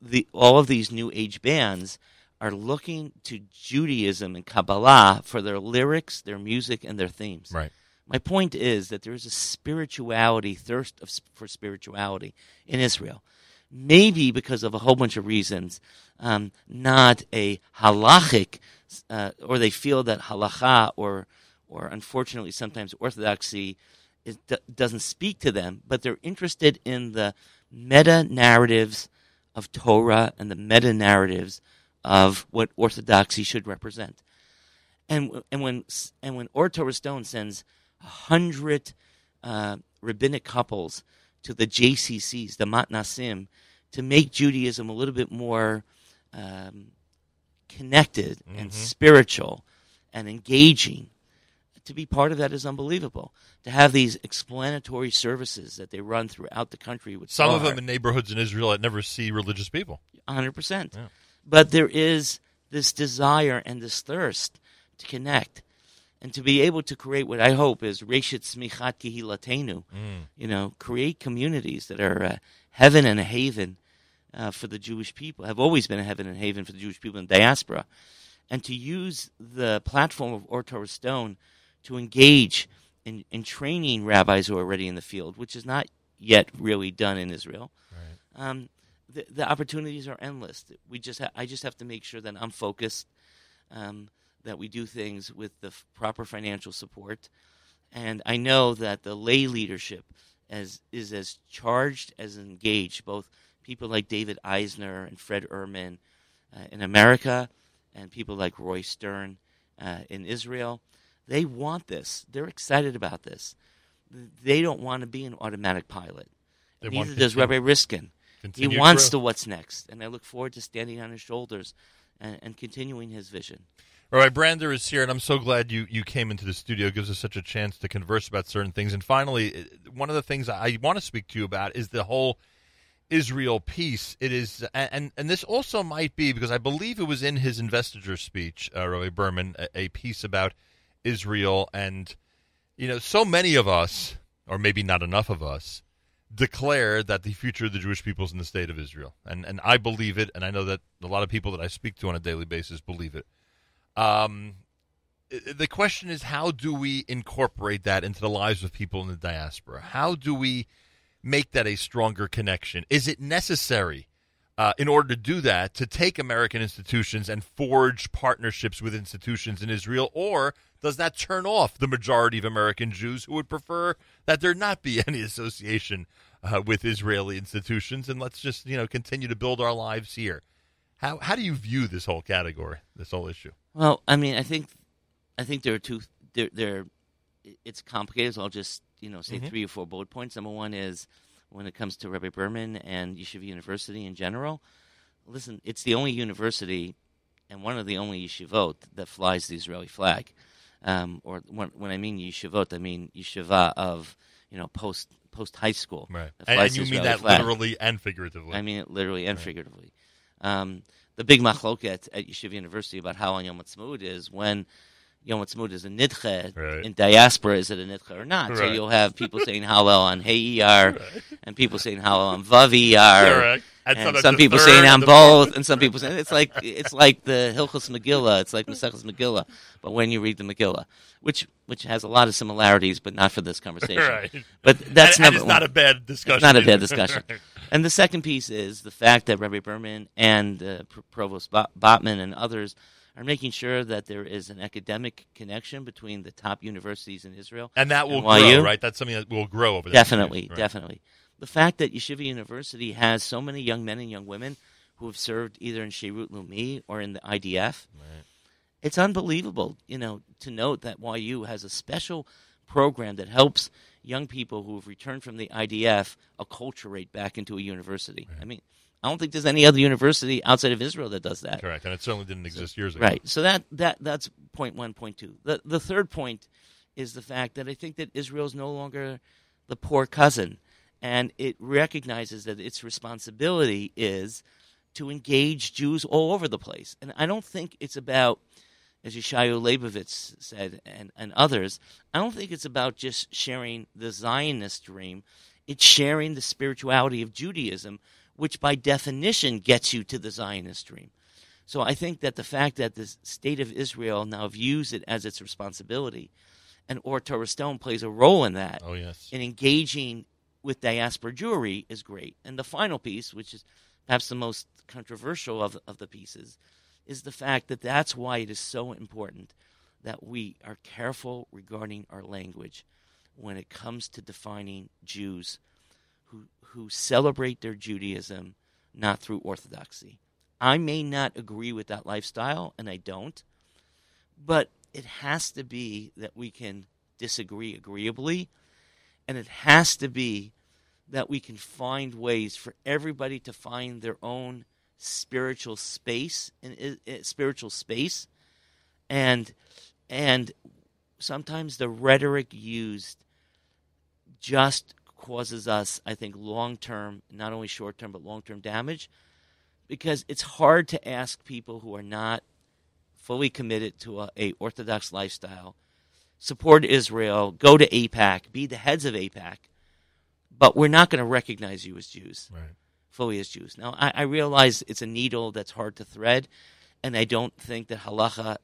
the all of these new age bands are looking to Judaism and Kabbalah for their lyrics, their music, and their themes. Right. My point is that there is a spirituality, thirst of, for spirituality in Israel. Maybe because of a whole bunch of reasons, um, not a halachic, uh, or they feel that halacha or, or unfortunately sometimes orthodoxy is, doesn't speak to them, but they're interested in the meta narratives of Torah and the meta narratives of what orthodoxy should represent. And and when and when Or Torah Stone sends hundred uh, rabbinic couples to the JCCs, the Matnasim, to make Judaism a little bit more um, connected mm-hmm. and spiritual and engaging. To be part of that is unbelievable. To have these explanatory services that they run throughout the country with some of them in neighborhoods in Israel that never see religious people. 100%. Yeah. But there is this desire and this thirst to connect and to be able to create what I hope is Reshit Smichat Kehilatenu, mm. you know, create communities that are a heaven and a haven uh, for the Jewish people, have always been a heaven and haven for the Jewish people in diaspora, and to use the platform of Or Torah Stone to engage in, in training rabbis who are already in the field, which is not yet really done in Israel. Right. Um, the, the, opportunities are endless. We just ha- I just have to make sure that I'm focused. Um, that we do things with the f- proper financial support. And I know that the lay leadership as, is as charged as engaged, both people like David Eisner and Fred Ehrman uh, in America and people like Roy Stern uh, in Israel. They want this. They're excited about this. They don't want to be an automatic pilot. They Neither does Rabbi Riskin. He wants to what's next, and I look forward to standing on his shoulders and, and continuing his vision. All right, Brander is here, and I'm so glad you, you came into the studio. It gives us such a chance to converse about certain things. And finally, one of the things I want to speak to you about is the whole Israel piece. It is, and and this also might be because I believe it was in his investiture speech, uh, Roy Berman, a, a piece about Israel, and you know, so many of us, or maybe not enough of us, declare that the future of the Jewish people is in the state of Israel, and and I believe it, and I know that a lot of people that I speak to on a daily basis believe it. Um, the question is, how do we incorporate that into the lives of people in the diaspora? How do we make that a stronger connection? Is it necessary uh, in order to do that, to take American institutions and forge partnerships with institutions in Israel, or does that turn off the majority of American Jews who would prefer that there not be any association uh, with Israeli institutions and let's just you know continue to build our lives here? How how do you view this whole category, this whole issue? Well, I mean, I think I think there are two. There, there. It's complicated. So I'll just you know say mm-hmm. three or four bullet points. Number one is when it comes to Rabbi Berman and Yeshiva University in general. Listen, it's the only university and one of the only yeshivot that flies the Israeli flag. Um, or when, when, I mean yeshivot, I mean yeshiva of you know post post high school. Right, and, and, you mean that flag. literally and figuratively. I mean it literally and right. figuratively. Um, the big machloket at Yeshiva University about how on Yom Ha'atzmaut is when Yom Ha'atzmaut is a nidche. Right. In diaspora, is it a nidche or not? Right. So you'll have people saying Hallel on Hey ER, right. and people saying Hallel on Vav ER. And, and some people saying on both, and some people saying it's like it's like the Hilchos Megillah, it's like Maseches Megillah, but when you read the Megillah, which which has a lot of similarities, but not for this conversation. Right. But that's and, number and it's not a bad discussion. Not a bad discussion. And the second piece is the fact that Rabbi Berman and uh, Provost Botman and others are making sure that there is an academic connection between the top universities in Israel. And that will and grow, right? That's something that will grow over there. Definitely, right. definitely. The fact that Yeshiva University has so many young men and young women who have served either in Sherut Leumi or in the IDF, right. it's unbelievable, you know, to note that YU has a special program that helps young people who have returned from the IDF acculturate back into a university. Right. I mean – I don't think there's any other university outside of Israel that does that. Correct, and it certainly didn't exist years ago. Right. So that that that's point one, point two. The the third point is the fact that I think that Israel is no longer the poor cousin, and it recognizes that its responsibility is to engage Jews all over the place. And I don't think it's about, as Yeshayahu Leibowitz said, and, and others, I don't think it's about just sharing the Zionist dream. It's sharing the spirituality of Judaism which by definition gets you to the Zionist dream. So I think that the fact that the state of Israel now views it as its responsibility, and Or Torah Stone plays a role in that, oh, yes. in engaging with diaspora Jewry is great. And the final piece, which is perhaps the most controversial of, of the pieces, is the fact that that's why it is so important that we are careful regarding our language when it comes to defining Jews who, who celebrate their Judaism not through orthodoxy. I may not agree with that lifestyle, and I don't, but it has to be that we can disagree agreeably, and it has to be that we can find ways for everybody to find their own spiritual space and spiritual space and and sometimes the rhetoric used just causes us, I think, long term, not only short term, but long term damage. Because it's hard to ask people who are not fully committed to a, a Orthodox lifestyle, support Israel, go to AIPAC be the heads of AIPAC but we're not going to recognize you as Jews, right. Fully as Jews. Now, I, I, realize it's a needle that's hard to thread, and I don't think that halacha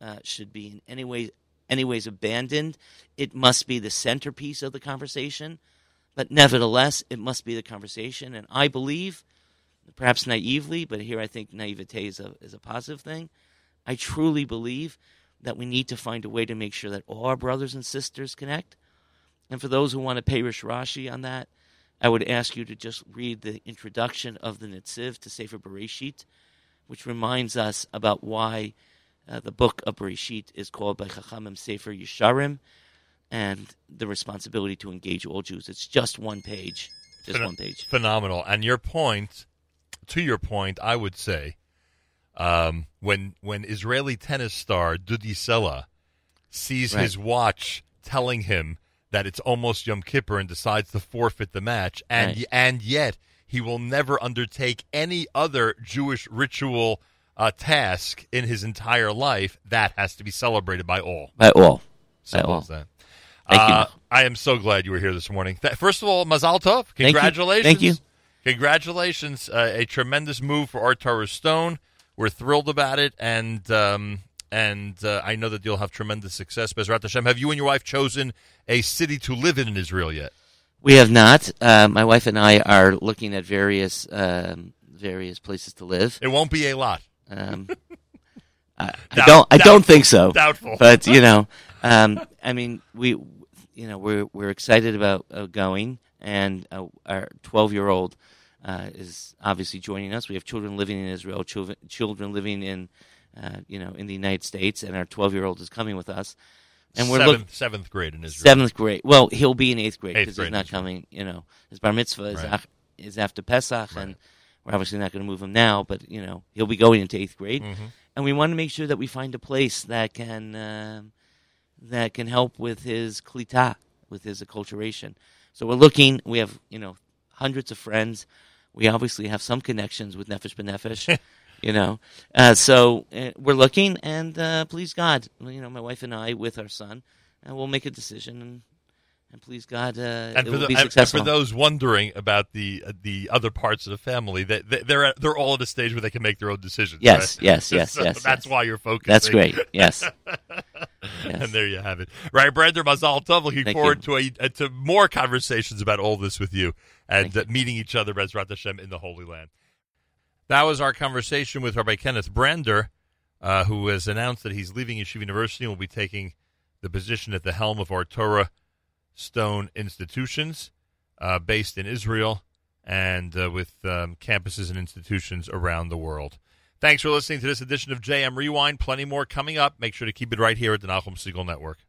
uh, should be in any way, any ways abandoned. It must be the centerpiece of the conversation. But nevertheless, it must be the conversation. And I believe, perhaps naively, but here I think naivete is a, is a positive thing. I truly believe that we need to find a way to make sure that all our brothers and sisters connect. And for those who want to pay Rish Rashi on that, I would ask you to just read the introduction of the Netziv to Sefer Bereshit, which reminds us about why uh, the book of Bereshit is called by Chachamim Sefer Yesharim, and the responsibility to engage all Jews. It's just one page, just Phen- one page. Phenomenal. And your point, to your point, I would say, um, when when Israeli tennis star Dudi Sela sees right. his watch telling him that it's almost Yom Kippur and decides to forfeit the match, and right. and yet he will never undertake any other Jewish ritual uh, task in his entire life, that has to be celebrated by all. By all. Simple by all. as that. Thank uh, you. I am so glad you were here this morning. First of all, Mazal Tov. Congratulations. Thank you. Thank you. Congratulations. Uh, a tremendous move for Or Torah Stone. We're thrilled about it, and um, and uh, I know that you'll have tremendous success. Bezrat Hashem, have you and your wife chosen a city to live in in Israel yet? We have not. Uh, my wife and I are looking at various um, various places to live. It won't be a lot. Um, I, I don't. I don't think so. Doubtful. But you know, um, I mean, we, you know, we're we're excited about uh, going, and uh, our 12 year old uh, is obviously joining us. We have children living in Israel, children children living in, uh, you know, in the United States, and our 12 year old is coming with us. And we're seventh, look, seventh grade in Israel. Seventh grade. Well, he'll be in eighth grade because he's not coming. You know, his bar mitzvah is, right. is after Pesach, right. and we're obviously not going to move him now. But you know, he'll be going into eighth grade, mm-hmm. and we want to make sure that we find a place that can uh, that can help with his klita, with his acculturation. So we're looking. We have you know hundreds of friends. We obviously have some connections with Nefesh B'Nefesh. you know. Uh, so uh, we're looking, and uh, please God, you know, my wife and I with our son, and we'll make a decision, and, and please God, uh, and, for the, and, and, for those wondering about the uh, the other parts of the family, they, they, are they're all at a stage where they can make their own decisions. Yes, right? yes, yes, so yes. That's yes. why you're focusing. That's great. Yes. yes. And there you have it. Right, Brander Mazal Tov. Looking Thank forward to a, uh, to more conversations about all this with you and meeting each other, Bezrat Hashem, in the Holy Land. That was our conversation with Rabbi Kenneth Brander, uh, who has announced that he's leaving Yeshiva University and will be taking the position at the helm of Ohr Torah Stone institutions uh, based in Israel and uh, with um, campuses and institutions around the world. Thanks for listening to this edition of JM Rewind. Plenty more coming up. Make sure to keep it right here at the Nachum Segal Network.